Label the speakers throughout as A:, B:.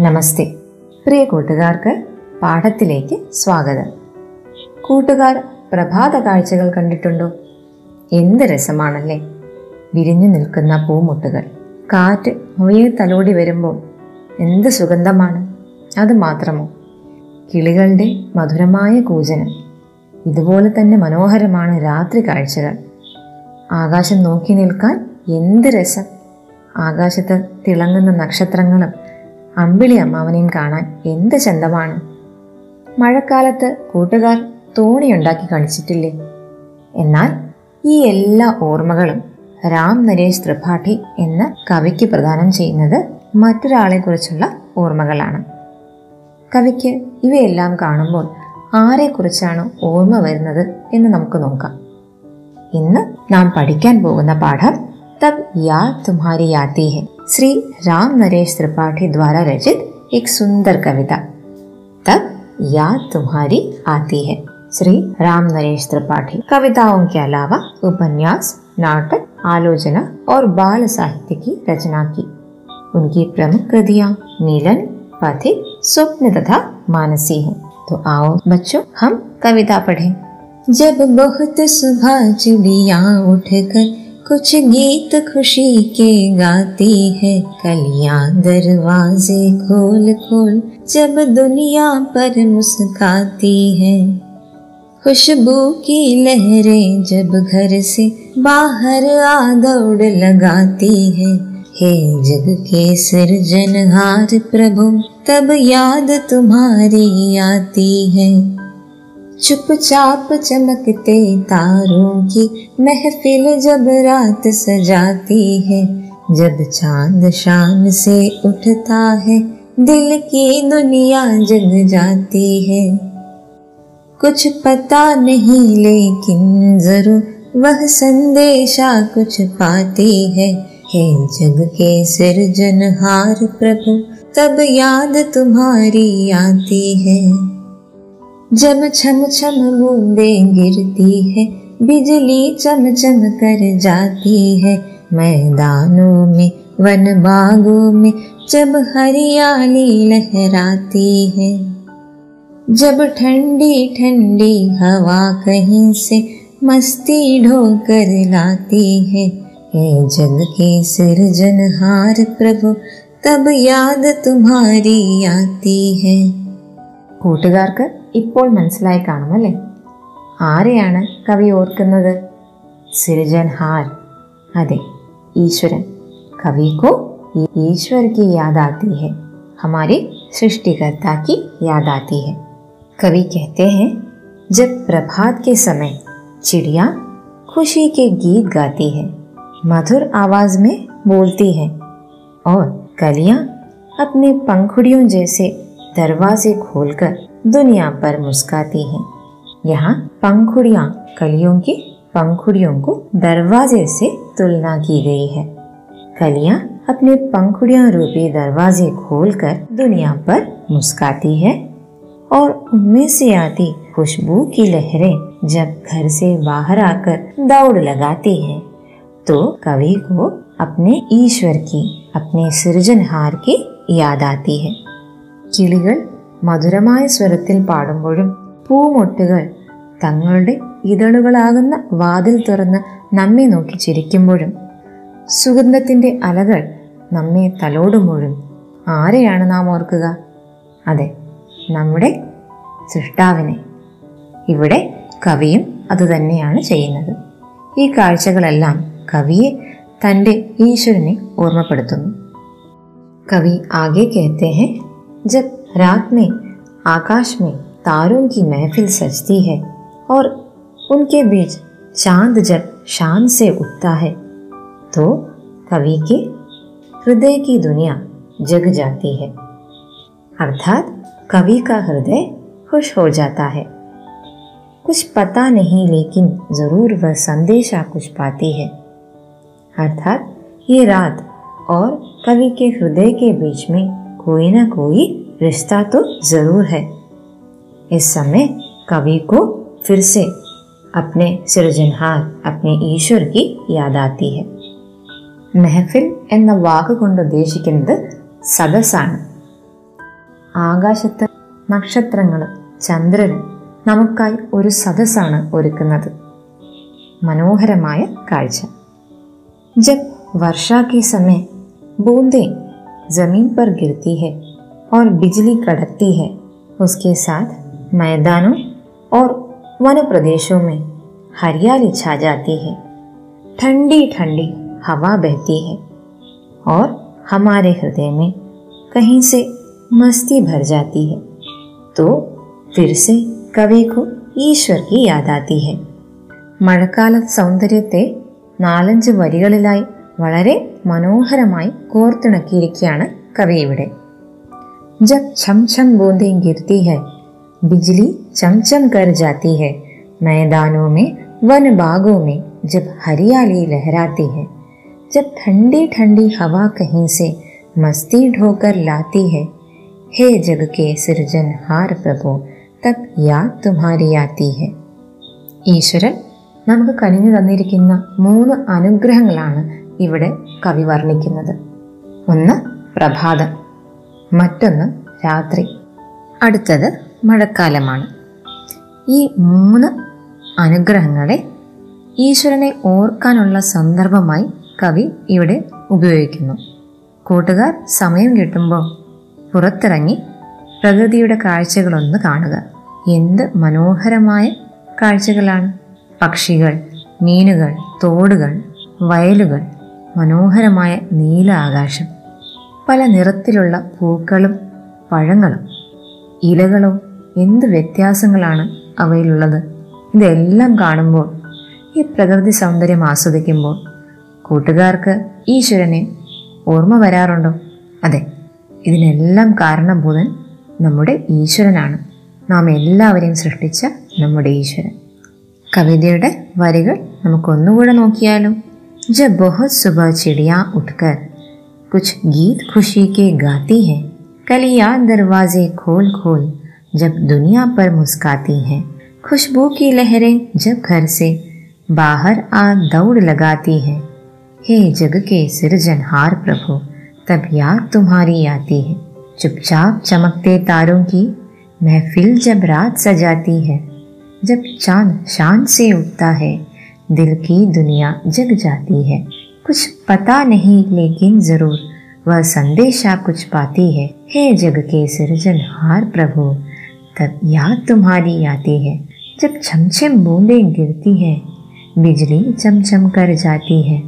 A: നമസ്തേ. പ്രിയ കൂട്ടുകാർക്ക് പാഠത്തിലേക്ക് സ്വാഗതം. കൂട്ടുകാർ പ്രഭാത കാഴ്ചകൾ കണ്ടിട്ടുണ്ടോ? എന്ത് രസമാണല്ലേ? വിരിഞ്ഞു നിൽക്കുന്ന പൂമുട്ടുകൾ. കാറ്റ് മുയ തലോടി വരുമ്പോൾ എന്ത് സുഗന്ധമാണ്? അത് മാത്രമോ? കിളികളുടെ മധുരമായ കൂജനം. ഇതുപോലെ തന്നെ മനോഹരമാണ് രാത്രി കാഴ്ചകൾ. ആകാശം നോക്കി നിൽക്കാൻ എന്ത് രസം? ആകാശത്ത് തിളങ്ങുന്ന നക്ഷത്രങ്ങളും അമ്പിളി അമ്മാവനെയും കാണാൻ എന്ത് ചന്തമാണ്? മഴക്കാലത്ത് കൂട്ടുകാർ തോണിയുണ്ടാക്കി കളിച്ചിട്ടില്ലേ? എന്നാൽ ഈ എല്ലാ ഓർമ്മകളും രാം നരേഷ് ത്രിപാഠി എന്ന കവിക്ക് പ്രദാനം ചെയ്യുന്നത് മറ്റൊരാളെക്കുറിച്ചുള്ള ഓർമ്മകളാണ്. കവിക്ക് ഇവയെല്ലാം കാണുമ്പോൾ ആരെക്കുറിച്ചാണ് ഓർമ്മ വരുന്നത് എന്ന് നമുക്ക് നോക്കാം. ഇന്ന് നാം പഠിക്കാൻ പോകുന്ന പാഠം തബ് യാ തുമാരി യാത്തീഹൻ श्री राम नरेश त्रिपाठी द्वारा रचित एक सुंदर कविता। तब याद तुम्हारी आती है। श्री राम नरेश त्रिपाठी। कविताओं के अलावा उपन्यास, नाटक, आलोचना और बाल साहित्य की रचना की। उनकी प्रमुख कृतियाँ मिलन पथिक, स्वप्न तथा मानसी हैं। तो आओ बच्चों, हम कविता पढ़ें। जब बहुत सुबह चिड़िया उठकर कुछ गीत खुशी के गाती है कलियाँ दरवाजे खोल खोल जब दुनिया पर मुस्काती है। खुशबू की लहरें जब घर से बाहर आ दौड़ लगाती है। हे जग के सृजनहार प्रभु, तब याद तुम्हारी आती है। चुपचाप चमकते तारों की महफिल जब रात सजाती है, जब चाँद शान से उठता है, दिल की दुनिया जग जाती है। कुछ पता नहीं लेकिन ज़रूर वह संदेशा कुछ पाती है। हे जग के सृजनहार प्रभु, तब याद तुम्हारी आती है। जब छम छम बूंदे गिरती है, बिजली चम चम कर जाती है। मैदानों में, वन बागों में जब हरियाली लहराती है। जब ठंडी ठंडी हवा कहीं से मस्ती ढोकर लाती है। हे जग के सृजनहार प्रभु, तब याद तुम्हारी आती है। കൂട്ടുകാർക്ക് ഇപ്പോൾ മനസ്സിലായി കാണുമല്ലേ ആരെയാണ് കവി ഓർക്കുന്നത് സിരിജൻ ഹാർ അതെ ഈശ്വരൻ कवि को ईश्वर की याद आती है हमारे सृष्टिकर्ता की याद आती है कवि कहते हैं जब प्रभात के समय चिड़िया खुशी के गीत गाती है मधुर आवाज में बोलती है और कलियां अपने पंखुड़ियों जैसे दरवाजे खोलकर दुनिया पर मुस्काती हैं। यहाँ पंखुड़ियाँ, कलियों की पंखुड़ियों को दरवाजे से तुलना की गई है। कलियाँ अपने पंखुड़ियाँ रूपी दरवाजे खोलकर दुनिया पर मुस्काती है और उनमें से आती खुशबू की लहरें जब घर से बाहर आकर दौड़ लगाती है तो कवि को अपने ईश्वर की, अपने सृजनहार की याद आती है। കിളികൾ മധുരമായ സ്വരത്തിൽ പാടുമ്പോഴും പൂമൊട്ടുകൾ തങ്ങളുടെ ഇതളുകളാകുന്ന വാതിൽ തുറന്ന് നമ്മെ നോക്കി ചിരിക്കുമ്പോഴും സുഗന്ധത്തിന്റെ അലകൾ നമ്മെ തലോടുമ്പോഴും ആരെയാണ് നാം ഓർക്കുക? അതെ നമ്മുടെ സൃഷ്ടാവിനെ. ഇവിടെ കവിയും അതുതന്നെയാണ് ചെയ്യുന്നത്. ഈ കാഴ്ചകളെല്ലാം കവിയെ തന്റെ ഈശ്വരനെ ഓർമ്മപ്പെടുത്തുന്നു. കവി ആകെ കേത്തേഹെ जब रात में आकाश में तारों की महफिल सजती है और उनके बीच चाँद जब शान से उठता है तो कवि के हृदय की दुनिया जग जाती है। अर्थात कवि का हृदय खुश हो जाता है। कुछ पता नहीं, लेकिन ज़रूर वह संदेशा कुछ पाती है। अर्थात ये रात और कवि के हृदय के बीच में कोई ना कोई रिश्ता तो जरूर है इस समय कवि को फिर से अपने सृजनहार अपने ईश्वर की याद आती है മെഹഫിൽ എന്ന വാക്കുകൊണ്ട് ഉദ്ദേശിക്കുന്നത് സദസ്സാണ് ആകാശത്ത് നക്ഷത്രങ്ങളും ചന്ദ്രനും നമുക്കായി ഒരു സദസ്സാണ് ഒരുക്കുന്നത് മനോഹരമായ കാഴ്ച जब वर्षा के समय बूंदें जमीन पर गिरती है और बिजली कड़कती है उसके साथ मैदानों और वन प्रदेशों में हरियाली छा जाती है ठंडी ठंडी हवा बहती है और हमारे हृदय में कहीं से मस्ती भर जाती है तो फिर से कवि को ഈശ്വർ की याद आती है മഴക്കാല സൗന്ദര്യത്തെ നാലഞ്ച് വരികളിലായി വളരെ മനോഹരമായി കോർത്തിണക്കിയിരിക്കുകയാണ് കവി ഇവിടെ जब छम छम बूंदें गिरती है बिजली चमचम कर जाती है मैदानों में वन बागों में जब हरियाली लहराती है जब ठंडी ठंडी हवा कहीं से मस्ती ढोकर लाती है हे जग के सृजनहार प्रभु तब याद तुम्हारी आती है ഈശ്വരൻ നമുക്ക് കനിഞ്ഞു തന്നിരിക്കുന്ന മൂന്ന് അനുഗ്രഹങ്ങളാണ് ഇവിടെ കവി വർണിക്കുന്നത്. ഒന്ന് പ്രഭാതം മറ്റൊന്ന് രാത്രി. അടുത്തത് മഴക്കാലമാണ്. ഈ മൂന്ന് അനുഗ്രഹങ്ങളെ ഈശ്വരനെ ഓർക്കാനുള്ള സന്ദർഭമായി കവി ഇവിടെ ഉപയോഗിക്കുന്നു. കൂട്ടുകാർ സമയം കിട്ടുമ്പോൾ പുറത്തിറങ്ങി പ്രകൃതിയുടെ കാഴ്ചകളൊന്ന് കാണുക. എന്ത് മനോഹരമായ കാഴ്ചകളാണ്. പക്ഷികൾ മീനുകൾ തോടുകൾ വയലുകൾ മനോഹരമായ നീല ആകാശം. പല നിറത്തിലുള്ള പൂക്കളും പഴങ്ങളും ഇലകളും എന്ത് വ്യത്യാസങ്ങളാണ് അവയിലുള്ളത്? ഇതെല്ലാം കാണുമ്പോൾ ഈ പ്രകൃതി സൗന്ദര്യം ആസ്വദിക്കുമ്പോൾ കൂട്ടുകാർക്ക് ഈശ്വരനെ ഓർമ്മ വരാറുണ്ടോ? അതെ ഇതിനെല്ലാം കാരണഭൂതൻ നമ്മുടെ ഈശ്വരനാണ്. നാം എല്ലാവരെയും സൃഷ്ടിച്ച നമ്മുടെ ഈശ്വരൻ. കവിതയുടെ വരികൾ നമുക്കൊന്നുകൂടെ നോക്കിയാലും? जब बहुत सुबह चिड़िया उठकर कुछ गीत खुशी के गाती हैं, कलिया दरवाजे खोल खोल जब दुनिया पर मुस्काती हैं। खुशबू की लहरें जब घर से बाहर आ दौड़ लगाती हैं। हे जग के सृजनहार प्रभु, तब याद तुम्हारी आती है। चुपचाप चमकते तारों की महफिल जब रात सजाती है, जब चाँद शान से उठता है। दिल की दुनिया जग जाती है। कुछ पता नहीं, लेकिन ज़रूर वह संदेशा कुछ पाती है। हे जग के सृजनहार प्रभु, तब याद तुम्हारी आती है। जब छमछम बूंदें गिरती हैं, बिजली चमचम कर जाती है।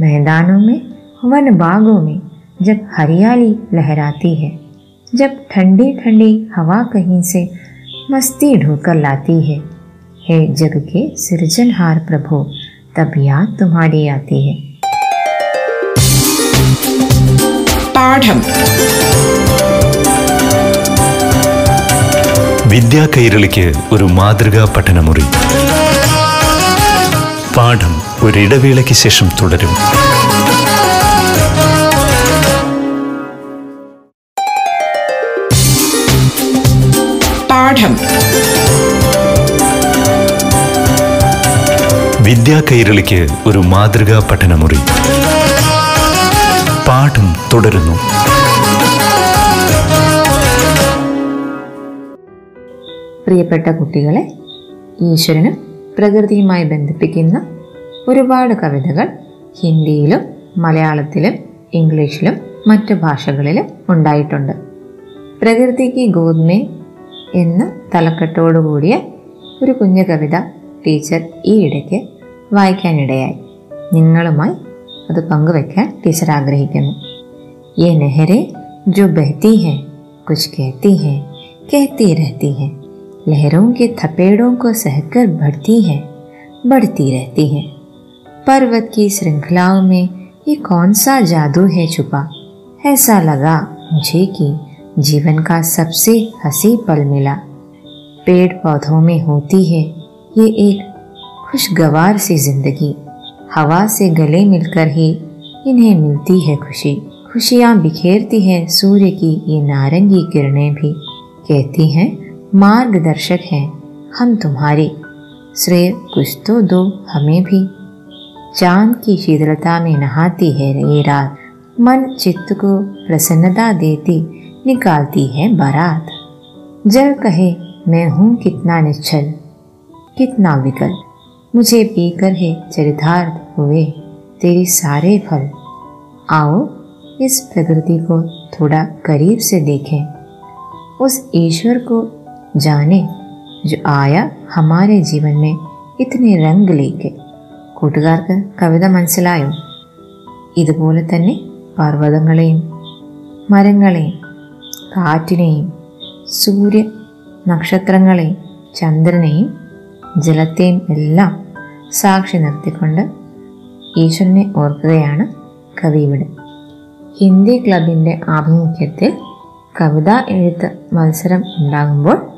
A: मैदानों में, वन बागों में जब हरियाली लहराती है, जब ठंडी ठंडी हवा कहीं से मस्ती ढोकर लाती है। हे जग के सृजनहार प्रभु तब याद तुम्हारी आती है
B: പാഠം
C: വിദ്യാ കൈരളിക്ക് ഒരു മാതൃകാ പഠനമുറി പാഠം ഒരിടവേളയ്ക്ക് ശേഷം തുടരും വിദ്യാ കൈരളിക്ക് ഒരു മാതൃകാ പഠനമുറി. പാഠം തുടരുന്നു.
A: പ്രിയപ്പെട്ട കുട്ടികളെ ഈശ്വരനും പ്രകൃതിയുമായി ബന്ധിപ്പിക്കുന്ന ഒരുപാട് കവിതകൾ ഹിന്ദിയിലും മലയാളത്തിലും ഇംഗ്ലീഷിലും മറ്റു ഭാഷകളിലും ഉണ്ടായിട്ടുണ്ട്. പ്രകൃതിക്ക് ഗോദ്മേ എന്ന തലക്കെട്ടോടുകൂടിയ ഒരു കുഞ്ഞു കവിത ടീച്ചർ ഈ ഇടയ്ക്ക് വായിക്കാനിടയായി നിങ്ങളുമായി അത് പങ്കുവെക്കാൻ ടീച്ചർ ആഗ്രഹിക്കുന്നു ये नहरें जो बहती हैं कुछ कहती हैं कहती रहती हैं लहरों के थपेड़ों को सहकर बढ़ती हैं बढ़ती रहती हैं पर्वत की श्रृंखलाओं में ये कौन सा जादू है छुपा ऐसा लगा मुझे कि जीवन का सबसे हंसी पल मिला पेड़ पौधों में होती है ये एक खुशगवार सी ज़िंदगी। हवा से गले मिलकर ही इन्हें मिलती है खुशी। खुशियाँ बिखेरती है सूर्य की ये नारंगी किरणें भी। कहती हैं, मार्गदर्शक हैं हम तुम्हारी। श्रेय कुछ तो दो हमें भी। चाँद की शीतलता में नहाती है ये रात। मन चित्त को प्रसन्नता देती, निकालती है बारात। जल कहे, मैं हूँ कितना निश्चल, कितना विकल। मुझे पीकर है चरितार्थ हुए तेरी सारे फल आओ इस प्रकृति को थोड़ा करीब से देखें उस ईश्वर को जाने जो आया हमारे जीवन में ഇത്തനെ രംഗ് ലേക്ക് കൂട്ടുകാർക്ക് കവിത മനസ്സിലായോ ഇതുപോലെ തന്നെ പർവ്വതങ്ങളെയും മരങ്ങളെയും കാറ്റിനെയും സൂര്യ നക്ഷത്രങ്ങളെയും ചന്ദ്രനെയും ജലത്തെയും എല്ലാം സാക്ഷി നിർത്തിക്കൊണ്ട് ഈശ്വരനെ ഓർക്കുകയാണ് കവി ഇവിടെ. ഹിന്ദി ക്ലബിന്റെ ആഭിമുഖ്യത്തിൽ കവിത എഴുത്ത് മത്സരം ഉണ്ടാകുമ്പോൾ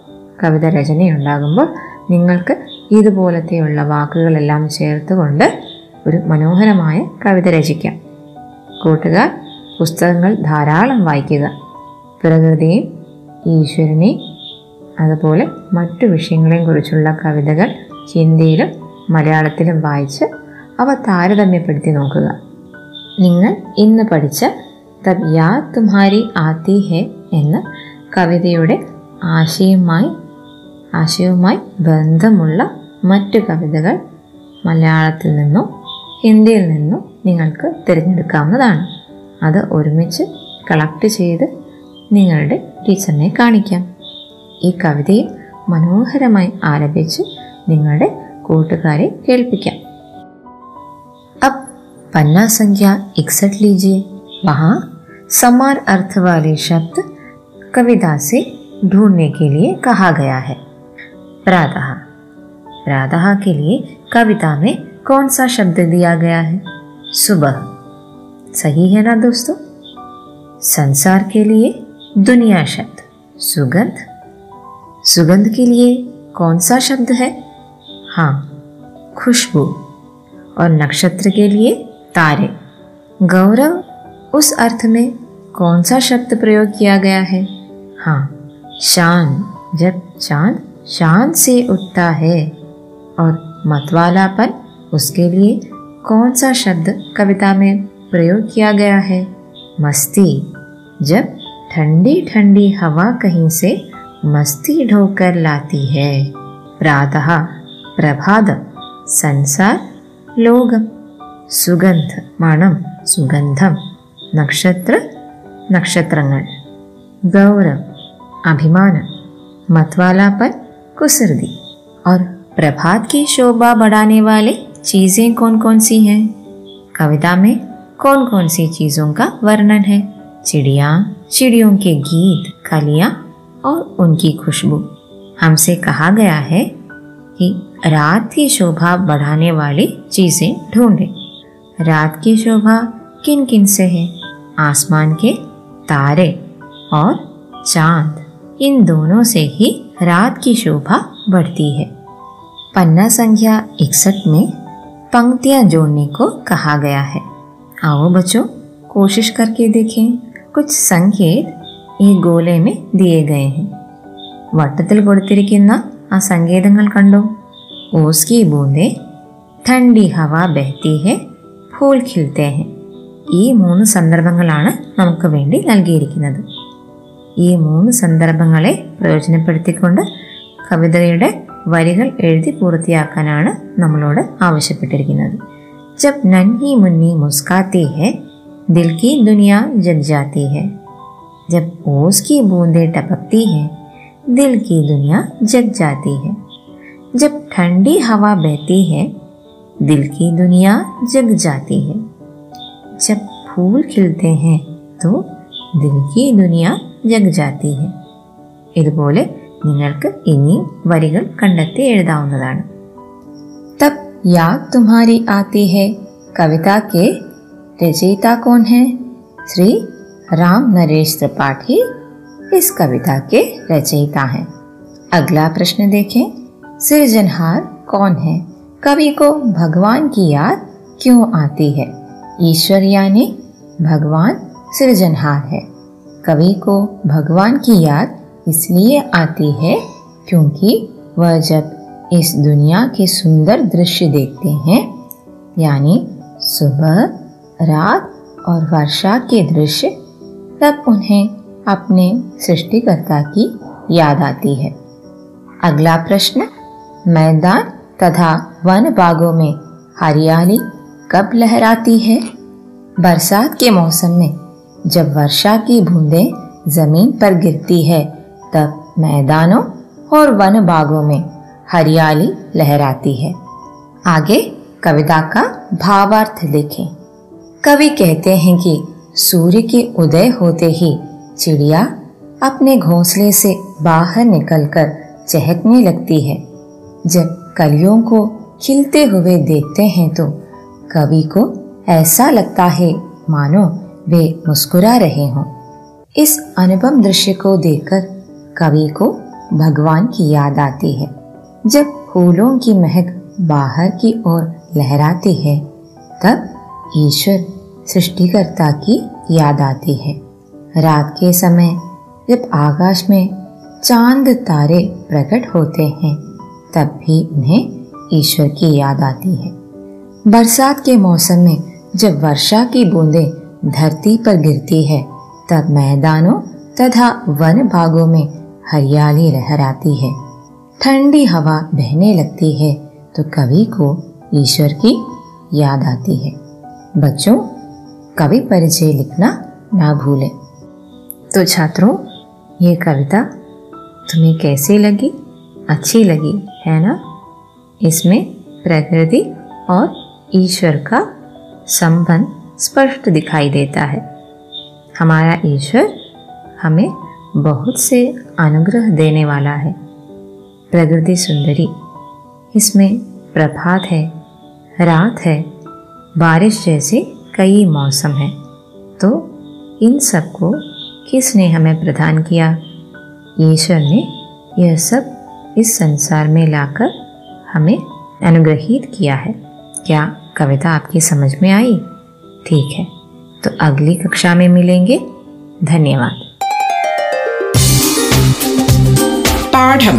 A: കവിത രചനയുണ്ടാകുമ്പോൾ നിങ്ങൾക്ക് ഇതുപോലത്തെയുള്ള വാക്കുകളെല്ലാം ചേർത്തുകൊണ്ട് ഒരു മനോഹരമായ കവിത രചിക്കാം. കൂട്ടുകാർ പുസ്തകങ്ങൾ ധാരാളം വായിക്കുക. പ്രകൃതിയും ഈശ്വരനെയും അതുപോലെ മറ്റു വിഷയങ്ങളെയും കുറിച്ചുള്ള കവിതകൾ ഹിന്ദിയിലും മലയാളത്തിലും വായിച്ച് അവ താരതമ്യപ്പെടുത്തി നോക്കുക. നിങ്ങൾ ഇന്ന് പഠിച്ച തബ് യാ തുമാരി ആത്തി ഹെ എന്ന കവിതയുടെ ആശയവുമായി ആശയവുമായി ബന്ധമുള്ള മറ്റു കവിതകൾ മലയാളത്തിൽ നിന്നും ഹിന്ദിയിൽ നിന്നും നിങ്ങൾക്ക് തിരഞ്ഞെടുക്കാവുന്നതാണ്. അത് ഒരുമിച്ച് കളക്ട് ചെയ്ത് നിങ്ങളുടെ ടീച്ചറിനെ കാണിക്കാം. ഈ കവിതയും മനോഹരമായി ആലപിച്ച് നിങ്ങളുടെ കൂട്ടുകാരെ കേൾപ്പിക്കാം अब पन्ना संख्या इकसठ लीजिए वहाँ समान अर्थ वाले शब्द कविता से ढूंढने के लिए कहा गया है प्रातः प्रातः के लिए कविता में कौन सा शब्द दिया गया है सुबह सही है ना दोस्तों संसार के लिए दुनिया शब्द सुगंध सुगंध के लिए कौन सा शब्द है? हाँ खुशबू। और नक्षत्र के लिए तारे। गौरव, उस अर्थ में कौन सा शब्द प्रयोग किया गया है? हाँ शान जब चाँद शान से उठता है और मतवालापन, उसके लिए कौन सा शब्द कविता में प्रयोग किया गया है? मस्ती। जब ठंडी ठंडी हवा कहीं से मस्ती ढोकर लाती है प्रातः प्रभातम संसार ലോകം സുഗന്ധ മണം സുഗന്ധം നക്ഷത്ര നക്ഷത്രങ്ങൾ गौरव अभिमान मतवालापन कुसर्दी और प्रभात की शोभा बढ़ाने वाले चीजें कौन कौन सी हैं कविता में कौन कौन सी चीजों का वर्णन है चिड़िया चिड़ियों के गीत कलियां और उनकी खुशबू। हमसे कहा गया है कि रात की शोभा बढ़ाने वाली चीज़ें ढूंढे। रात की शोभा किन किन से है? आसमान के तारे और चाँद। इन दोनों से ही रात की शोभा बढ़ती है। पन्ना संख्या इकसठ में पंक्तियाँ जोड़ने को कहा गया है। आओ बच्चों, कोशिश करके देखें। कुछ संकेत ഈ ഗോലേമി മേ വട്ടത്തിൽ കൊടുത്തിരിക്കുന്ന ആ സങ്കേതങ്ങൾ കണ്ടു? ഓസ്കി ബൂന്ദേ ഠണ്ടി ഹവ ബെഹത്തി ഹെ ഫൂൽ ഖിൽത്തേ ഈ മൂന്ന് സന്ദർഭങ്ങളാണ് നമുക്ക് വേണ്ടി നൽകിയിരിക്കുന്നത്. ഈ മൂന്ന് സന്ദർഭങ്ങളെ പ്രയോജനപ്പെടുത്തിക്കൊണ്ട് കവിതയുടെ വരികൾ എഴുതി പൂർത്തിയാക്കാനാണ് നമ്മളോട് ആവശ്യപ്പെട്ടിരിക്കുന്നത്. ജബ് നൻഹി മുന്നി മുസ്കാത്തി ഹെ ദിൽക്കി ദുനിയ ജഗ്ജാത്തി ഹെ. जब ओस की बूंदें टपकती हैं दिल की दुनिया जग जाती है जब ठंडी हवा बहती है दिल की दुनिया जग जाती है जब फूल खिलते हैं तो ദിൽ കി ദുനിയ ജഗ് ജാത്തി ഹെ ഇതുപോലെ നിങ്ങൾക്ക് ഇനിയും വരികൾ കണ്ടെത്തി എഴുതാവുന്നതാണ് തബ് യാദ് തുമ്ഹാരി ആത്തി ഹെ കവിത के रचयिता कौन है श्री राम नरेश त्रिपाठी इस कविता के रचयिता हैं। अगला प्रश्न देखें। सृजनहार कौन है? कवि को भगवान की याद क्यों आती है? ईश्वर यानी भगवान सृजनहार है। कवि को भगवान की याद इसलिए आती है क्योंकि वह जब इस दुनिया के सुंदर दृश्य देखते हैं, यानी सुबह, रात और वर्षा के दृश्य तब उन्हें अपने सृष्टिकर्ता की याद आती है। अगला प्रश्न, मैदान तथा वन बागों में हरियाली कब लहराती है? बरसात के मौसम में जब वर्षा की बूंदें ज़मीन पर गिरती है, तब मैदानों और वन बागों में हरियाली लहराती है। आगे कविता का भावार्थ देखें कवि कहते हैं कि सूर्य के उदय होते ही चिड़िया अपने घोंसले से बाहर निकलकर चहकने लगती है। जब कलियों को खिलते हुए देखते हैं तो कवि को ऐसा लगता है, मानो वे मुस्कुरा रहे हों। इस अनुपम दृश्य को देखकर कवि को भगवान की याद आती है। जब फूलों की महक बाहर की ओर लहराती है, तब ईश्वर सृष्टिकर्ता की याद आती है। रात के समय जब आकाश में चाँद तारे प्रकट होते हैं, तब भी उन्हें ईश्वर की याद आती है। बरसात के मौसम में जब वर्षा की बूंदें धरती पर गिरती है, तब मैदानों तथा वन भागों में हरियाली लहराती है। ठंडी हवा बहने लगती है तो कवि को ईश्वर की याद आती है। बच्चों कवि परिचय लिखना ना भूलें। तो छात्रों, ये कविता तुम्हें कैसी लगी? अच्छी लगी, है ना? इसमें प्रकृति और ईश्वर का संबंध स्पष्ट दिखाई देता है। हमारा ईश्वर हमें बहुत से अनुग्रह देने वाला है। प्रकृति सुंदरी, इसमें प्रभात है, रात है, बारिश जैसे कई मौसम हैं तो इन सबको किसने हमें प्रदान किया? ईश्वर ने यह सब इस संसार में लाकर हमें अनुग्रहित किया है। क्या कविता आपकी समझ में आई? ठीक है तो अगली कक्षा में मिलेंगे। धन्यवाद।
B: പാഠം